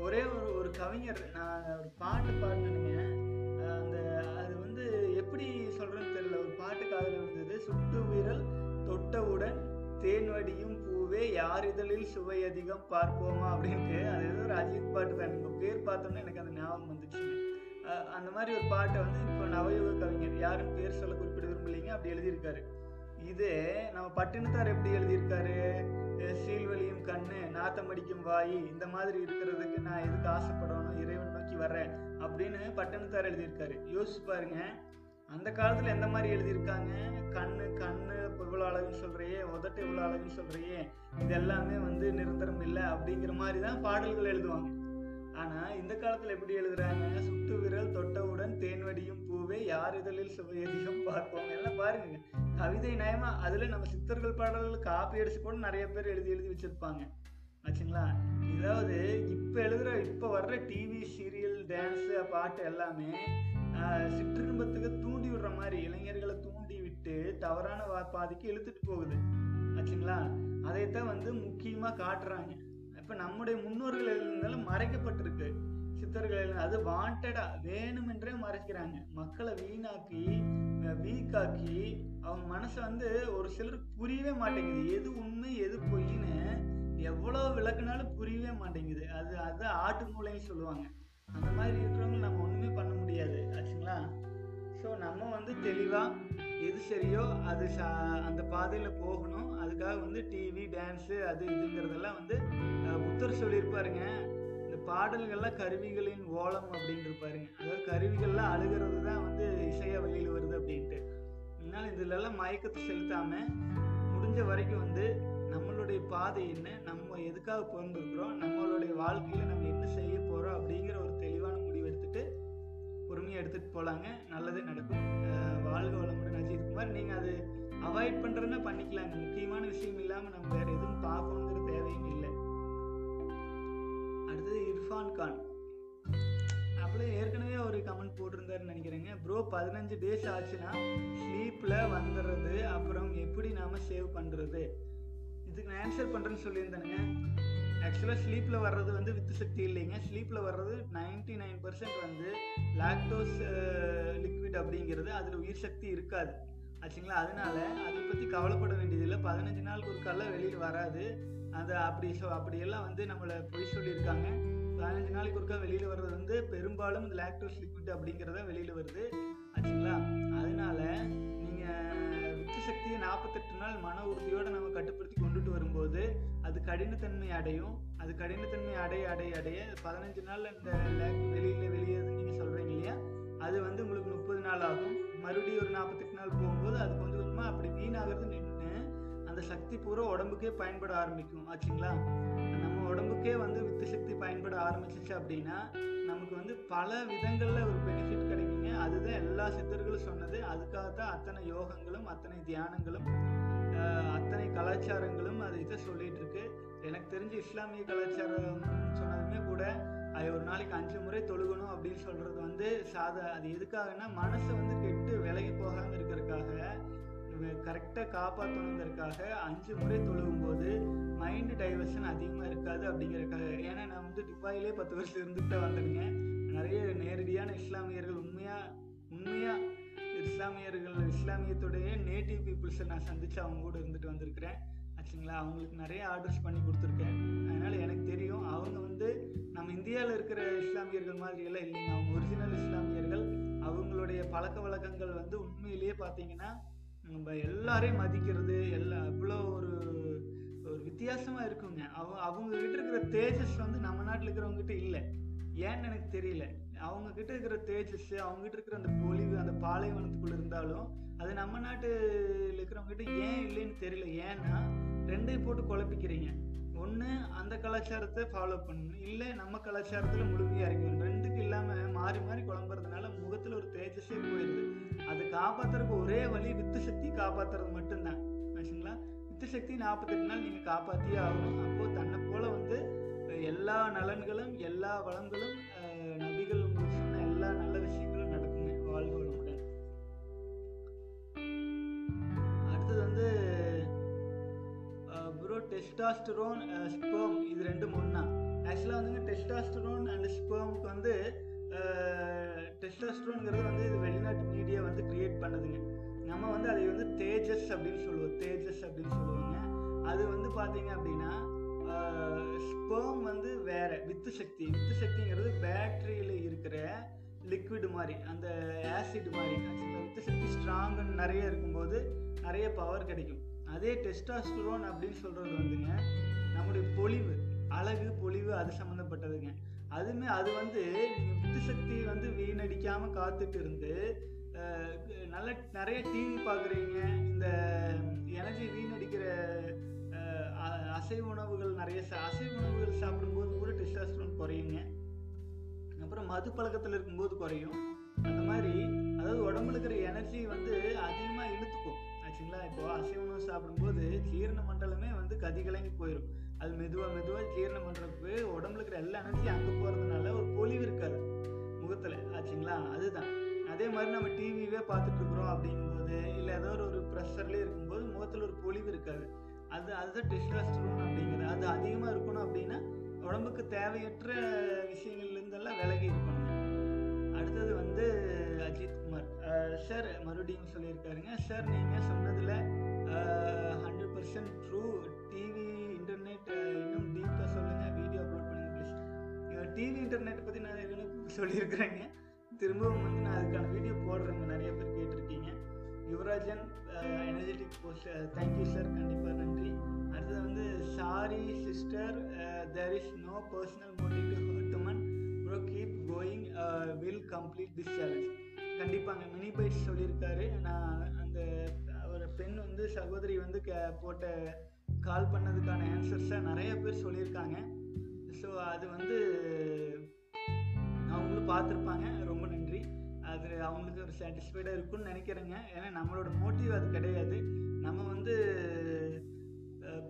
S1: ஒரே ஒரு ஒரு கவிஞர் நான் ஒரு பாட்டு பாடினேனுங்க. அந்த அது வந்து எப்படி சொல்கிறேன்னு தெரியல. ஒரு பாட்டு காதல் தொட்டவுடன் தேன் வடியும் பூவே யார் இதழில் சுவை அதிகம் பார்ப்போமா அப்படின்ட்டு அது ஏதோ ஒரு அஜித் பாட்டு தான். உங்க பேர் பார்த்தோன்னே எனக்கு அந்த ஞாபகம் வந்துச்சுங்க அந்த மாதிரி ஒரு பாட்டை வந்து இப்போ நவயுக கவிஞர் யாரும் பேர் சொல்ல குறிப்பிட விரும்பலைங்க அப்படி எழுதியிருக்காரு. இது நம்ம பட்டினத்தார் எப்படி எழுதியிருக்காரு? சீல்வழியும் கண்ணு நாத்தம் அடிக்கும் வாய் இந்த மாதிரி இருக்கிறதுக்கு நான் எதுக்கு ஆசைப்படணும் இறைவன் நோக்கி வர்றேன் அப்படின்னு பட்டினத்தார் எழுதியிருக்காரு. யோசிச்சு பாருங்க. அந்த காலத்துல எந்த மாதிரி எழுதியிருக்காங்க? கண்ணு கண்ணு இப்ப இவ்வளவு அழகுன்னு சொல்றியே உதட்டு இவ்வளவு அழகுன்னு சொல்றியே இது எல்லாமே வந்து நிரந்தரம் இல்லை அப்படிங்கிற மாதிரி தான் பாடல்கள் எழுதுவாங்க. ஆனா இந்த காலத்துல எப்படி எழுதுறாங்க? சுட்டு விரல் தொட்டவுடன் தேன்வடியும் பூவே யார் இதழில் சுவையதிகம் பார்ப்போம்? எல்லாம் பாருங்க. கவிதை நயமா அதுல நம்ம சித்தர்கள் பாடல்கள் காப்பி அடிச்சு கூட நிறைய பேர் எழுதி எழுதி வச்சிருப்பாங்க. ஆச்சுங்களா? இதாவது இப்ப எழுதுற இப்ப வர்ற டிவி சீரியல் டான்ஸ் பாட்டு எல்லாமே சிற்றின்பத்துக்கு தூண்டி விடுற மாதிரி இளைஞர்களை தூண்டி விட்டு தவறான வா- பாதைக்கு இழுத்துட்டு போகுது. ஆச்சுங்களா? அதைத்தான் வந்து முக்கியமாக காட்டுறாங்க. இப்போ நம்முடைய முன்னோர்கள் இருந்தாலும் மறைக்கப்பட்டிருக்கு. சித்தர்கள் அது வாண்டடா வேணுமென்றே மறைக்கிறாங்க. மக்களை வீணாக்கி வீக்காக்கி அவங்க மனசை வந்து ஒரு சிலருக்கு புரியவே மாட்டேங்குது. எது உண்மை எது பொய்ன்னு எவ்வளோ விளக்குனாலும் புரியவே மாட்டேங்குது. அது அது ஆட்டு மூளைன்னு சொல்லுவாங்க. அந்த மாதிரி இருக்கிறவங்க நம்ம தெரியாது ஆச்சுங்களா? ஸோ நம்ம வந்து தெளிவாக எது சரியோ அது சா அந்த பாதையில் போகணும். அதுக்காக வந்து டிவி டான்ஸு அது இதுங்கிறதெல்லாம் வந்து புத்தர் சொல்லியிருப்பாருங்க. இந்த பாடல்கள்லாம் கருவிகளின் ஓலம் அப்படின்ட்டு இருப்பாருங்க. அதாவது கருவிகள்லாம் அழுகிறது தான் வந்து இசையாக வெளியில் வருது அப்படின்ட்டு. அதனால் இதுலலாம் மயக்கத்தை செலுத்தாமல் முடிஞ்ச வரைக்கும் வந்து நம்மளுடைய பாதை என்ன நம்ம எதுக்காக பிறந்திருக்கிறோம் நம்மளுடைய வாழ்க்கையில் நம்ம என்ன செய்ய போகிறோம் அப்படிங்கிற பொறுமையாக எடுத்துகிட்டு போகலாங்க நல்லதே நடக்கும். வாழ்க வளமுடன் அஜித் குமார். நீங்கள் அது அவாய்ட் பண்ணுறதுன்னா பண்ணிக்கலாங்க. முக்கியமான விஷயம் இல்லாமல் நம்ம வேறு எதுவும் பார்க்கணுங்கிற தேவையும் இல்லை. அடுத்தது இர்ஃபான் கான். அப்படியே ஏற்கனவே ஒரு கமெண்ட் போட்டிருந்தாருன்னு நினைக்கிறேங்க. ப்ரோ பதினஞ்சு டேஸ் ஆச்சுன்னா ஸ்லீப்பில் வந்துடுறது அப்புறம் எப்படி நாம் சேவ் பண்ணுறது இதுக்கு நான் ஆன்சர் பண்ணுறேன்னு சொல்லியிருந்தேனுங்க. ஆக்சுவலாக ஸ்லீப்பில் வர்றது வந்து வித்து சக்தி இல்லைங்க. ஸ்லீப்பில் வர்றது நைன்டி நைன் பர்சன்ட் வந்து லாக்டோஸ் லிக்விட் அப்படிங்கிறது அதில் உயிர் சக்தி இருக்காது. ஆச்சுங்களா? அதனால அதை பற்றி கவலைப்பட வேண்டியதில்லை. பதினஞ்சு நாள் ஒரு வெளியில் வராது. அந்த அப்படி ஸோ அப்படியெல்லாம் வந்து நம்மளை பொய் சொல்லியிருக்காங்க. பதினஞ்சு நாளைக்கு ஒருக்கா வெளியில் வர்றது வந்து பெரும்பாலும் இந்த லாக்டோஸ் லிக்விட் அப்படிங்கிறத வெளியில் வருது. ஆச்சுங்களா? அதனால சக்தியை நாற்பத்தெட்டு நாள் மன உறுதியோடு நம்ம கட்டுப்படுத்தி கொண்டுட்டு வரும்போது அது கடினத்தன்மை அடையும். அது கடினத்தன்மை அடைய அடைய அடைய பதினஞ்சு நாள் இந்த வெளியில் வெளியே நீங்கள் சொல்கிறீங்க இல்லையா? அது வந்து உங்களுக்கு முப்பது நாள் ஆகும். மறுபடியும் ஒரு நாற்பத்தெட்டு நாள் போகும்போது அது கொஞ்சம் கொஞ்சமாக அப்படி வீணாகிறது நின்று அந்த சக்தி பூரா உடம்புக்கே பயன்பட ஆரம்பிக்கும். ஆச்சுங்களா? நம்ம உடம்புக்கே வந்து வித்து சக்தி பயன்பட ஆரம்பிச்சிச்சு அப்படின்னா நமக்கு வந்து பல விதங்களில் ஒரு பெனிஃபிட் கிடைக்கும். கிடைக்குங்க அதுதான் எல்லா சித்தர்களும் சொன்னது. அதுக்காக தான் அத்தனை யோகங்களும் அத்தனை தியானங்களும் அத்தனை கலாச்சாரங்களும் அது இதை சொல்லிட்டு இருக்கு எனக்கு தெரிஞ்ச இஸ்லாமிய கலாச்சாரம் சொன்னதுமே கூட அது ஒரு நாளைக்கு அஞ்சு முறை தொழுகணும் அப்படின்னு சொல்றது வந்து சாதா அது எதுக்காகன்னா மனசை வந்து கெட்டு விலகி போகாம இருக்கிறதுக்காக கரெக்டாக காப்பாற்றணுங்கிறதுக்காக அஞ்சு முறை தொழுகும் போது மைண்டு டைவர்ஷன் அதிகமாக இருக்காது அப்படிங்கிறதுக்காக. ஏன்னா நான் வந்து துபாயிலே பத்து வருஷம் இருந்துகிட்டே தான் நிறைய நேரடியான இஸ்லாமியர்கள் உண்மையாக உண்மையாக இஸ்லாமியர்கள் இஸ்லாமியத்துடைய நேட்டிவ் பீப்புள்ஸை நான் சந்தித்து அவங்க கூட இருந்துட்டு வந்திருக்கிறேன். ஆச்சுங்களா? அவங்களுக்கு நிறைய ஆர்டர்ஸ் பண்ணி கொடுத்துருக்கேன். அதனால் எனக்கு தெரியும் அவங்க வந்து நம்ம இந்தியாவில் இருக்கிற இஸ்லாமியர்கள் மாதிரி எல்லாம் இல்லைங்க. அவங்க ஒரிஜினல் இஸ்லாமியர்கள். அவங்களுடைய பழக்க வழக்கங்கள் வந்து உண்மையிலேயே பார்த்தீங்கன்னா நம்ம எல்லாரையும் மதிக்கிறது எல்லா அவ்வளோ ஒரு ஒரு வித்தியாசமாக இருக்குங்க. அவ அவங்க கிட்ட இருக்கிற தேஜஸ் வந்து நம்ம நாட்டில் இருக்கிறவங்ககிட்ட இல்லை. ஏன்னு எனக்கு தெரியல. அவங்க கிட்ட இருக்கிற தேஜஸ் அவங்க கிட்ட இருக்கிற அந்த பொலிவு அந்த பாலைவனத்துக்குள்ள இருந்தாலும் அது நம்ம நாட்டில் இருக்கிறவங்க கிட்ட ஏன் இல்லைன்னு தெரியல. ஏன்னா ரெண்டையும் போட்டு குழப்பிக்கிறீங்க. ஒன்று அந்த கலாச்சாரத்தை ஃபாலோ பண்ணணும். இல்லை நம்ம கலாச்சாரத்தில் முழுமையாக இருக்கணும். ரெண்டுக்கு இல்லாமல் மாறி மாறி குழம்புறதுனால முகத்தில் ஒரு தேஜஸே போயிடுது அது காப்பாத்துறதுக்கு ஒரே வழி வித்து சக்தி காப்பாற்றுறது மட்டும்தான். ஆச்சுங்களா வித்து சக்தி நாற்பத்தெட்டு நாள் நீங்கள் காப்பாற்றியே ஆகணும். அப்போது தன்னை போல் வந்து எல்லா நலன்களும் எல்லா வளங்களும் நபிகள் உங்களுக்கு சொன்ன எல்லா நல்ல விஷயங்களும் நடக்குங்க வாழ்க வளமுடன். அடுத்தது வந்து ப்ரோ டெஸ்டாஸ்டரோன் ஸ்பேம் இது ரெண்டும் ஒன்றா ஆக்சுவலாக வந்துங்க டெஸ்டாஸ்டரோன் அண்ட் ஸ்பேமுக்கு வந்து டெஸ்டோஸ்ட்ரோன்ங்கிறது வந்து இது வெளிநாட்டு மீடியா வந்து கிரியேட் பண்ணுதுங்க. நம்ம வந்து அதை வந்து தேஜஸ் அப்படின்னு சொல்லுவோம். தேஜஸ் அப்படின்னு சொல்லுவாங்க. அது வந்து பார்த்தீங்க அப்படின்னா ஸ்பேம் வந்து வேற வித்து சக்தி. வித்து சக்திங்கிறது பேட்டரியில் இருக்கிற லிக்விட் மாதிரி அந்த ஆசிட் மாதிரி. ஆக்சுவலாக வித்து சக்தி ஸ்ட்ராங்குன்னு நிறைய இருக்கும்போது நிறைய பவர் கிடைக்கும். அதே டெஸ்டாஸ்டரோன் அப்படின்னு சொல்கிறது வந்துங்க நம்முடைய பொலிவு. அழகு பொலிவு அது சம்மந்தப்பட்டதுங்க அதுவுமே அது வந்து நீங்கள் வித்து சக்தி வந்து வீணடிக்காமல் காத்துட்டு இருந்து நல்ல நிறைய டிவி பார்க்குறீங்க இந்த எனர்ஜி வீணடிக்கிற அசை அ- உணவுகள் நிறைய அசைவ உணவுகள் சாப்பிடும்போது கூட டெஸ்டாஸ்ட்ரோன் குறையுங்க. அப்புறம் மது பழக்கத்தில் இருக்கும்போது குறையும். அந்த மாதிரி அதாவது உடம்புல இருக்கிற எனர்ஜி வந்து அதிகமாக இழுத்துக்கும். ஆச்சுங்களா? இப்போ அசைவ உணவு சாப்பிடும்போது ஜீரண மண்டலமே வந்து கதி கலங்கி போயிடும் அது மெதுவாக மெதுவாக ஜீரணம் மண்டலத்துக்கு உடம்புல இருக்கிற எல்லா எனர்ஜியும் அங்கே போகிறதுனால ஒரு பொலிவு இருக்காது முகத்தில். ஆச்சுங்களா? அதுதான். அதே மாதிரி நம்ம டிவியே பார்த்துட்டு இருக்கிறோம் அப்படிங்கும்போது இல்லை ஏதோ ஒரு ஒரு ப்ரெஷர்லேயே இருக்கும்போது முகத்தில் ஒரு பொலிவு இருக்காது. அது அதுதான் டெஸ்டாஸ்டரோன் அப்படிங்கிறது அது அதிகமாக இருக்கணும் அப்படின்னா உடம்புக்கு தேவையற்ற விஷயங்கள்லேருந்தெல்லாம் விலகி இருக்கணும். அடுத்தது வந்து அஜித் குமார். சார் மறுபடியும் சொல்லியிருக்காருங்க சார் நீங்கள் சொன்னதில் hundred percent true TV internet இன்னும் டீப்பாக சொல்லுங்கள் வீடியோ அப்லோட் பண்ணுங்கள் ப்ளீஸ் டிவி இன்டர்நெட் பற்றி நான் ஏற்கனவே சொல்லியிருக்கிறேங்க. திரும்பவும் வந்து நான் அதுக்கான வீடியோ போடுறேங்க. நிறைய பேர் கேட்டிருக்கீங்க. Yuvarajan energetic post thank you sir கண்டிப்பாக நன்றி. அடுத்தது வந்து sorry sister there is no personal motive to hurt man bro keep going will complete this challenge கண்டிப்பாங்க மினி பைட்ஸ் சொல்லியிருக்காரு. நான் அந்த ஒரு பெண் வந்து சகோதரி வந்து க போட்ட கால் பண்ணதுக்கான ஆன்சர்ஸை நிறைய பேர் சொல்லியிருக்காங்க. ஸோ அது வந்து அவங்களும் பார்த்துருப்பாங்க. ரொம்ப நன்றி. அது அவங்களுக்கு ஒரு சாட்டிஸ்ஃபைடாக இருக்கும்னு நினைக்கிறேங்க. ஏன்னா நம்மளோட மோட்டிவ் அது கிடையாது. நம்ம வந்து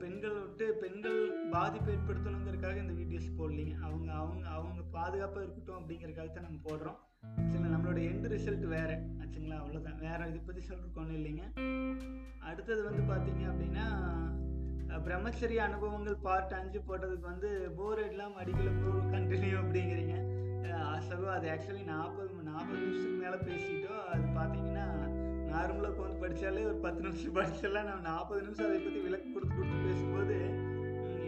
S1: பெண்கள் விட்டு பெண்கள் பாதிப்பு ஏற்படுத்தணுங்கிறதுக்காக இந்த வீடியோஸ் போடலிங்க. அவங்க அவங்க அவங்க பாதுகாப்பாக இருக்கட்டும் அப்படிங்கிறக்காக தான் நம்ம போடுறோம். ஆக்சுவலாக நம்மளோட எண்டு ரிசல்ட் வேறு. ஆச்சுங்களா? அவ்வளோதான் வேறு இதை பற்றி சொல்கிறதுக்கு ஒன்றும் இல்லைங்க. அடுத்தது வந்து பார்த்தீங்க அப்படின்னா பிரம்மச்சரிய அனுபவங்கள் பார்ட் அஞ்சு போட்டதுக்கு வந்து போர் இல்லாமல் அடிக்கல போ கண்டினியூ அப்படிங்கிறீங்க. அஹ், அது ஆக்சுவலி நாற்பது நாற்பது நிமிஷத்துக்கு மேலே பேசிட்டோம். அது பார்த்தீங்கன்னா நார்மலாக உட்காந்து படித்தாலே ஒரு பத்து நிமிஷம் படிச்செல்லாம் நான் நாற்பது நிமிஷம் அதை பற்றி விளக்கம் கொடுத்து கொடுத்து பேசும்போது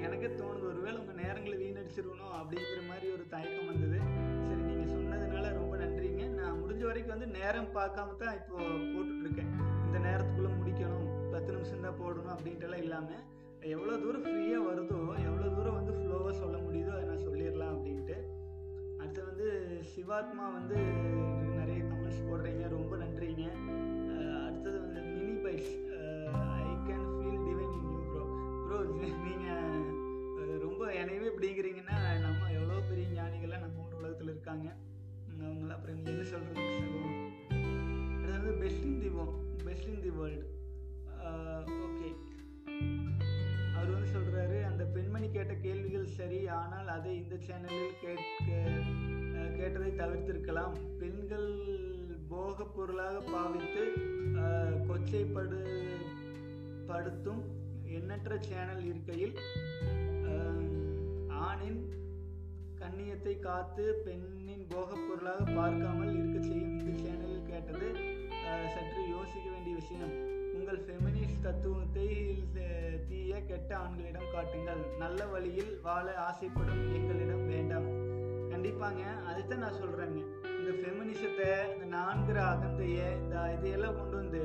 S1: எனக்கே தோணுது ஒருவேளை உங்கள் நேரங்களை வீணடிச்சிருக்கணும் அப்படிங்கிற மாதிரி ஒரு தயக்கம் வந்தது. சரி நீங்கள் சொன்னதுனால ரொம்ப நன்றிங்க. நான் முடிஞ்ச வரைக்கும் வந்து நேரம் பார்க்காம தான் இப்போ போட்டுட்ருக்கேன். இந்த நேரத்துக்குள்ளே முடிக்கணும் பத்து நிமிஷம் தான் போடணும் அப்படின்ட்டுலாம் இல்லாமல் எவ்வளோ தூரம் ஃப்ரீயாக வருதோ எவ்வளோ தூரம் வந்து ஃப்ளோவாக சொல்ல முடியுதோ அதை நான் சொல்லிடலாம் அப்படின்ட்டு. அடுத்து வந்து சிவாத்மா வந்து நிறைய கமெண்ட்ஸ் போடுறீங்க ரொம்ப நன்றிங்க. அடுத்தது வந்து mini bites I can feel divine in you bro bro நீங்கள் ரொம்ப என்னையவே இப்படிங்கிறீங்கன்னா நம்ம எவ்வளோ பெரிய ஞானிகள்லாம் நம்ம ஊர் உலகத்தில் இருக்காங்க. அவங்களாம் அப்புறம் நீங்கள் என்ன சொல்கிறது அடுத்தது best in the best in the world okay அவர் வந்து சொல்றாரு அந்த பெண்மணி கேட்ட கேள்விகள் சரி ஆனால் அதை இந்த சேனலில் கேட்க கேட்டதை தவிர்த்திருக்கலாம். பெண்கள் போக பொருளாக பாவித்து கொச்சைப்படு படுத்தும் எண்ணற்ற சேனல் இருக்கையில் ஆணின் கண்ணியத்தை காத்து பெண்ணின் போகப் பொருளாக பார்க்காமல் இருக்க செய்யும் இந்த சேனலில் கேட்டது சற்று யோசிக்க வேண்டிய விஷயம். உங்கள் ஃபெமினிஸ்ட் தத்துவத்தை கெட்ட ஆண்களிடம் காட்டுங்கள். நல்ல வழியில் வாழ ஆசைப்படும் எங்களிடம் வேண்டாம். கண்டிப்பாங்க. அதுதான் நான் சொல்கிறேங்க இந்த ஃபெமினிசத்தை இந்த நான்கிற அகந்தையை இந்த இதையெல்லாம் கொண்டு வந்து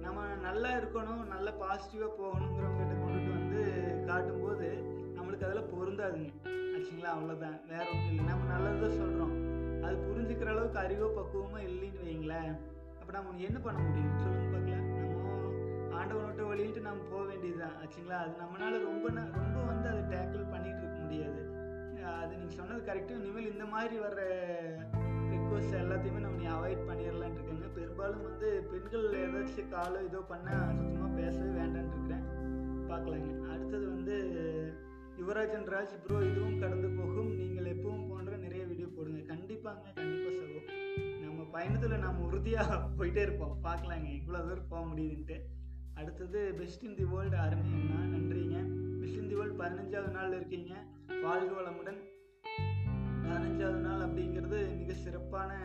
S1: நம்ம நல்லா இருக்கணும் நல்ல பாசிட்டிவாக போகணுங்கிறவங்ககிட்ட கொண்டுட்டு வந்து காட்டும்போது நம்மளுக்கு அதில் பொருந்தாதுங்க. ஆச்சுங்களா? அவ்வளோதான் வேற ஒன்றும் இல்லை. நம்ம நல்லது தான் சொல்கிறோம் அது புரிஞ்சுக்கிற அளவுக்கு அறிவோ பக்குவமோ இல்லைன்னு வைங்களேன். அப்போ நம்ம என்ன பண்ண முடியும்? சொல்லுங்க பார்க்கலாம். நம்ம ஆண்டவனோட்ட வழியிட்டு நம்ம போக வேண்டியதுதான் ஆச்சுங்களா? அது நம்மளால ரொம்ப ரொம்ப வந்து அதை டேக்கிள் பண்ணிட்டு இருக்க முடியாது. அது நீங்கள் சொன்னது கரெக்டாக இனிமேல் இந்த மாதிரி வர்ற ரிக்வஸ்ட் எல்லாத்தையுமே நம்ம நீ அவாய்ட் பண்ணிடலான் இருக்கேங்க. பெரும்பாலும் வந்து பெண்கள் ஏதாச்சும் காலோ இதோ பண்ணால் சுத்தமாக பேசவே வேண்டாம்னு இருக்கிறேன். பார்க்கலாங்க. அடுத்தது வந்து யுவராஜன் ராஜ் ப்ரோ இதுவும் கடந்து போகும். நீங்கள் எப்பவும் போன்ற நிறைய வீடியோ போடுங்க. கண்டிப்பாங்க கண்டிப்பாக சகோ. நம்ம பயணத்தில் நம்ம உறுதியாக போயிட்டே இருப்போம். பார்க்கலாங்க. இவ்வளோ தூரம் போக முடியுதுன்ட்டு. அடுத்தது பெஸ்ட் இன் தி வேர்ல்டு அருமையண்ணா நன்றிங்க. பெஸ்ட் இன் தி வேர்ல்டு பதினஞ்சாவது நாள் இருக்கீங்க. வாழ்க வளமுடன். பதினஞ்சாவது நாள் அப்படிங்கிறது மிக சிறப்பான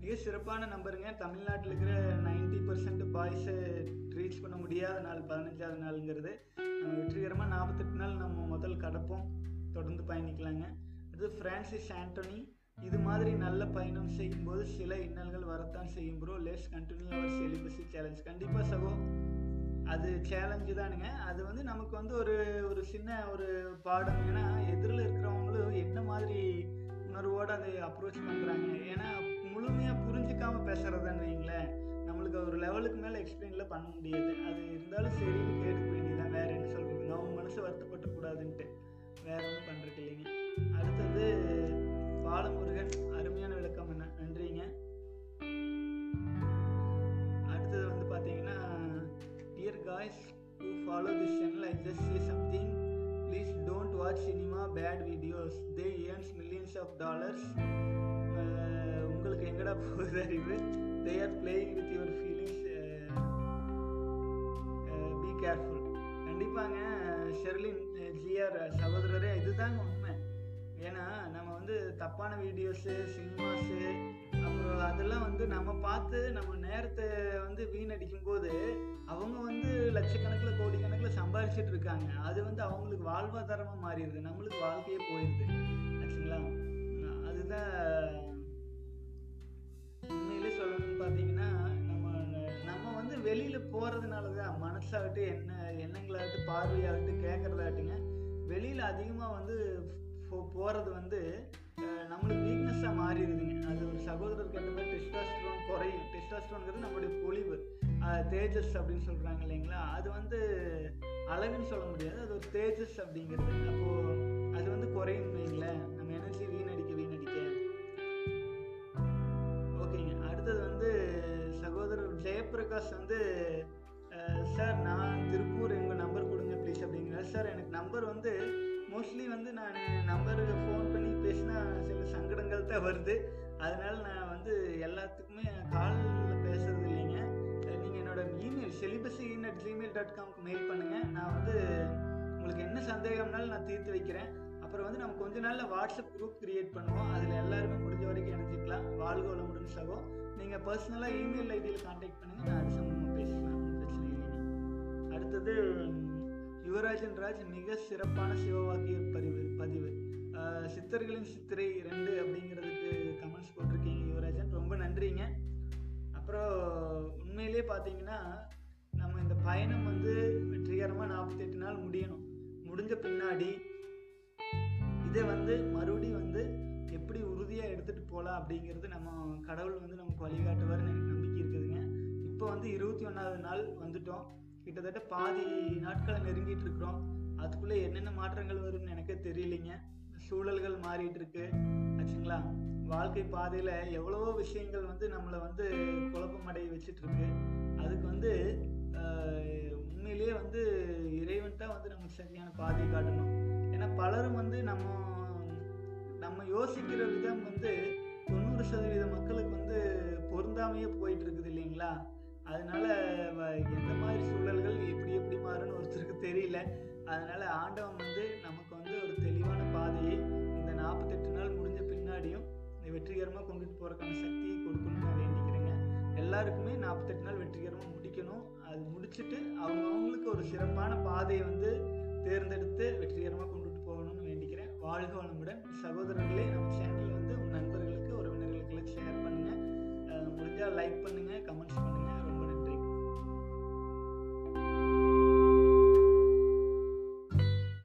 S1: மிக சிறப்பான நம்பருங்க. தமிழ்நாட்டில் இருக்கிற நைன்டி பர்சன்ட் பாய்ஸை ரீச் பண்ண முடியாத நாள் பதினஞ்சாவது நாளுங்கிறது. நம்ம வெற்றிகரமாக நாற்பத்தெட்டு நாள் நம்ம முதல் கடப்போம். தொடர்ந்து பயணிக்கலாங்க. அது ஃப்ரான்சிஸ் ஆண்டோனி இது மாதிரி நல்ல பயணம் செய்யும்போது சில இன்னல்கள் வரத்தான் செய்யும் ப்ரோ லெட்ஸ் கண்டினியூ அவர் செலிபஸி சேலஞ்ச் கண்டிப்பாக சகோ அது சேலஞ்சு தானுங்க. அது வந்து நமக்கு வந்து ஒரு ஒரு சின்ன ஒரு பாடம். ஏன்னா எதிரில் இருக்கிறவங்களும் என்ன மாதிரி உணர்வோடு அதை அப்ரோச் பண்ணுறாங்க ஏன்னா முழுமையாக புரிஞ்சிக்காமல் பேசுகிறதுன்னு வைங்களேன் நம்மளுக்கு ஒரு லெவலுக்கு மேலே எக்ஸ்பிளைனில் பண்ண முடியாது. அது இருந்தாலும் சரின்னு கேட்டுக்க வேண்டியதான் வேறு என்ன சொல்கிறது அவங்க மனசு வருத்தப்பட்டுக்கூடாதுன்ட்டு. வேற ஒன்றும் பண்ணுறது இல்லைங்க. அடுத்தது பாலமுருகன் அருமையான விளக்கம் என்ன நன்றிங்க அடுத்தது வந்து பார்த்தீங்கன்னா dear guys do follow this channel I just see something please don't watch cinema bad videos they earns millions of dollars உங்களுக்கு எங்கடா போகுது அறிவு they are playing with your feelings be careful கண்டிப்பாங்க ஷெர்லின் ஜிஆர் சகோதரரே இதுதாங்க ஏன்னா நம்ம வந்து தப்பான வீடியோஸு சினிமாஸு அப்புறம் அதெல்லாம் வந்து நம்ம பார்த்து நம்ம நேரத்தை வந்து வீணடிக்கும் போது அவங்க வந்து லட்சக்கணக்கில் கோடிக்கணக்கில் சம்பாரிச்சிட்டு இருக்காங்க. அது வந்து அவங்களுக்கு வாழ்வாதாரமாக மாறிடுது. நம்மளுக்கு வாழ்க்கையே போயிடுது. ஆச்சுங்களா? அதுதான் உண்மையிலே சொல்லணும்னு பார்த்தீங்கன்னா நம்ம நம்ம வந்து வெளியில் போகிறதுனால தான் மனசாகட்டும் என்ன எண்ணங்களாகட்டும் பார்வையாகட்டும் கேட்குறதாகட்டுங்க வெளியில் அதிகமாக வந்து போ- போகிறது வந்து நம்மளுக்கு வீக்னஸாக மாறிடுதுங்க. அது ஒரு சகோதரர் கேட்ட மாதிரி டெஸ்டாஸ்ட்ரோன் குறையும். டெஸ்டாஸ்ட்ரோன்கிறது நம்மளுடைய பொழிவு தேஜஸ் அப்படின்னு சொல்கிறாங்க இல்லைங்களா? அது வந்து அழகுன்னு சொல்ல முடியாது. அது ஒரு தேஜஸ் அப்படிங்கிறது. அப்போது அது வந்து குறையும் வைங்களேன். நம்ம எனர்ஜி வீணடிக்க வீணடிக்க. ஓகேங்க. அடுத்தது வந்து சகோதரர் ஜெயபிரகாஷ் வந்து சார் நான் திருப்பூர் எங்கள் நம்பர் கொடுங்க ப்ளீஸ் அப்படிங்கிறார். சார் எனக்கு நம்பர் வந்து மோஸ்ட்லி வந்து நான் நம்பருக்கு ஃபோன் பண்ணி பேசினா சில சங்கடங்கள் தான் வருது. அதனால நான் வந்து எல்லாத்துக்குமே காலில் பேசுறது இல்லைங்க. நீங்கள் என்னோட email celibacy at gmail dot காம்க்கு mail பண்ணுங்கள் நான் வந்து உங்களுக்கு என்ன சந்தேகம்னாலும் நான் தீர்த்து வைக்கிறேன். அப்புறம் வந்து நம்ம கொஞ்ச நாளில் வாட்ஸ்அப் குரூப் கிரியேட் பண்ணுவோம். அதில் எல்லாருமே முடிஞ்ச வரைக்கும் இணைஞ்சிக்கலாம். வாழ்க வளமுடன் சகோ நீங்கள் பர்சனலாக இமெயில் ஐடியில் காண்டாக்ட் பண்ணுங்கள் நான் அது சம்பந்தமாக பேசலாம் பிரச்சனை இல்லைங்க. அடுத்தது யுவராஜன் ராஜ் மிக சிறப்பான சிவவாக்கிய பதிவு பதிவு. சித்தர்களின் சித்திரை ரெண்டு அப்படிங்கிறதுக்கு கமெண்ட்ஸ் போட்டிருக்கீங்க யுவராஜன். ரொம்ப நன்றிங்க. அப்புறம் உண்மையிலே பார்த்தீங்கன்னா நம்ம இந்த பயணம் வந்து வெற்றிகரமாக நாற்பத்தெட்டு நாள் முடியணும். முடிஞ்ச பின்னாடி இதை வந்து மறுபடியும் வந்து எப்படி உறுதியாக எடுத்துகிட்டு போகலாம் அப்படிங்கிறது நம்ம கடவுள் வந்து நமக்கு வழிகாட்டுவார்னு எனக்கு நம்பிக்கை இருக்குதுங்க. இப்போ வந்து இருபத்தி ஒன்றாவது நாள் வந்துட்டோம். கிட்டத்தட்ட பாதி நாட்களை நெருங்கிட்டு இருக்கிறோம். அதுக்குள்ளே என்னென்ன மாற்றங்கள் வரும்னு எனக்கே தெரியலைங்க. சூழல்கள் மாறிட்டு இருக்கு. ஆச்சுங்களா? வாழ்க்கை பாதையில் எவ்வளவோ விஷயங்கள் வந்து நம்மளை வந்து குழப்பமடைய வச்சுட்டு இருக்கு. அதுக்கு வந்து உண்மையிலேயே வந்து இறைவன் தான் வந்து நமக்கு சரியான பாதையை காட்டணும். ஏன்னா பலரும் வந்து நம்ம நம்ம யோசிக்கிற விதம் வந்து தொண்ணூறு சதவீத மக்களுக்கு வந்து பொருந்தாமையே போயிட்டு இருக்குது இல்லைங்களா? அதனால எந்த மாதிரி சூழல்கள் எப்படி எப்படி மாறும்னு ஒருத்தருக்கு தெரியல. அதனால ஆண்டவன் வந்து நமக்கு வந்து ஒரு தெளிவான பாதையை இந்த நாற்பத்தெட்டு நாள் முடிஞ்ச பின்னாடியும் இந்த வெற்றிகரமாக கொண்டுட்டு போகிறக்கான சக்தியை கொடுக்கணும்னு நான் வேண்டிக்கிறேங்க. எல்லாருக்குமே நாற்பத்தெட்டு நாள் வெற்றிகரமாக முடிக்கணும். அது முடிச்சுட்டு அவங்க அவங்களுக்கு ஒரு சிறப்பான பாதையை வந்து தேர்ந்தெடுத்து வெற்றிகரமாக கொண்டுட்டு போகணும்னு வேண்டிக்கிறேன். வாழ்க வளமுடன். சகோதரர்களே நம்ம சேனல் வந்து உங்கள் நண்பர்களுக்கு உறவினர்களுக்கு ஷேர் பண்ணுங்கள் முடிஞ்சால் லைக் பண்ணுங்கள் கமெண்ட்ஸ் thank you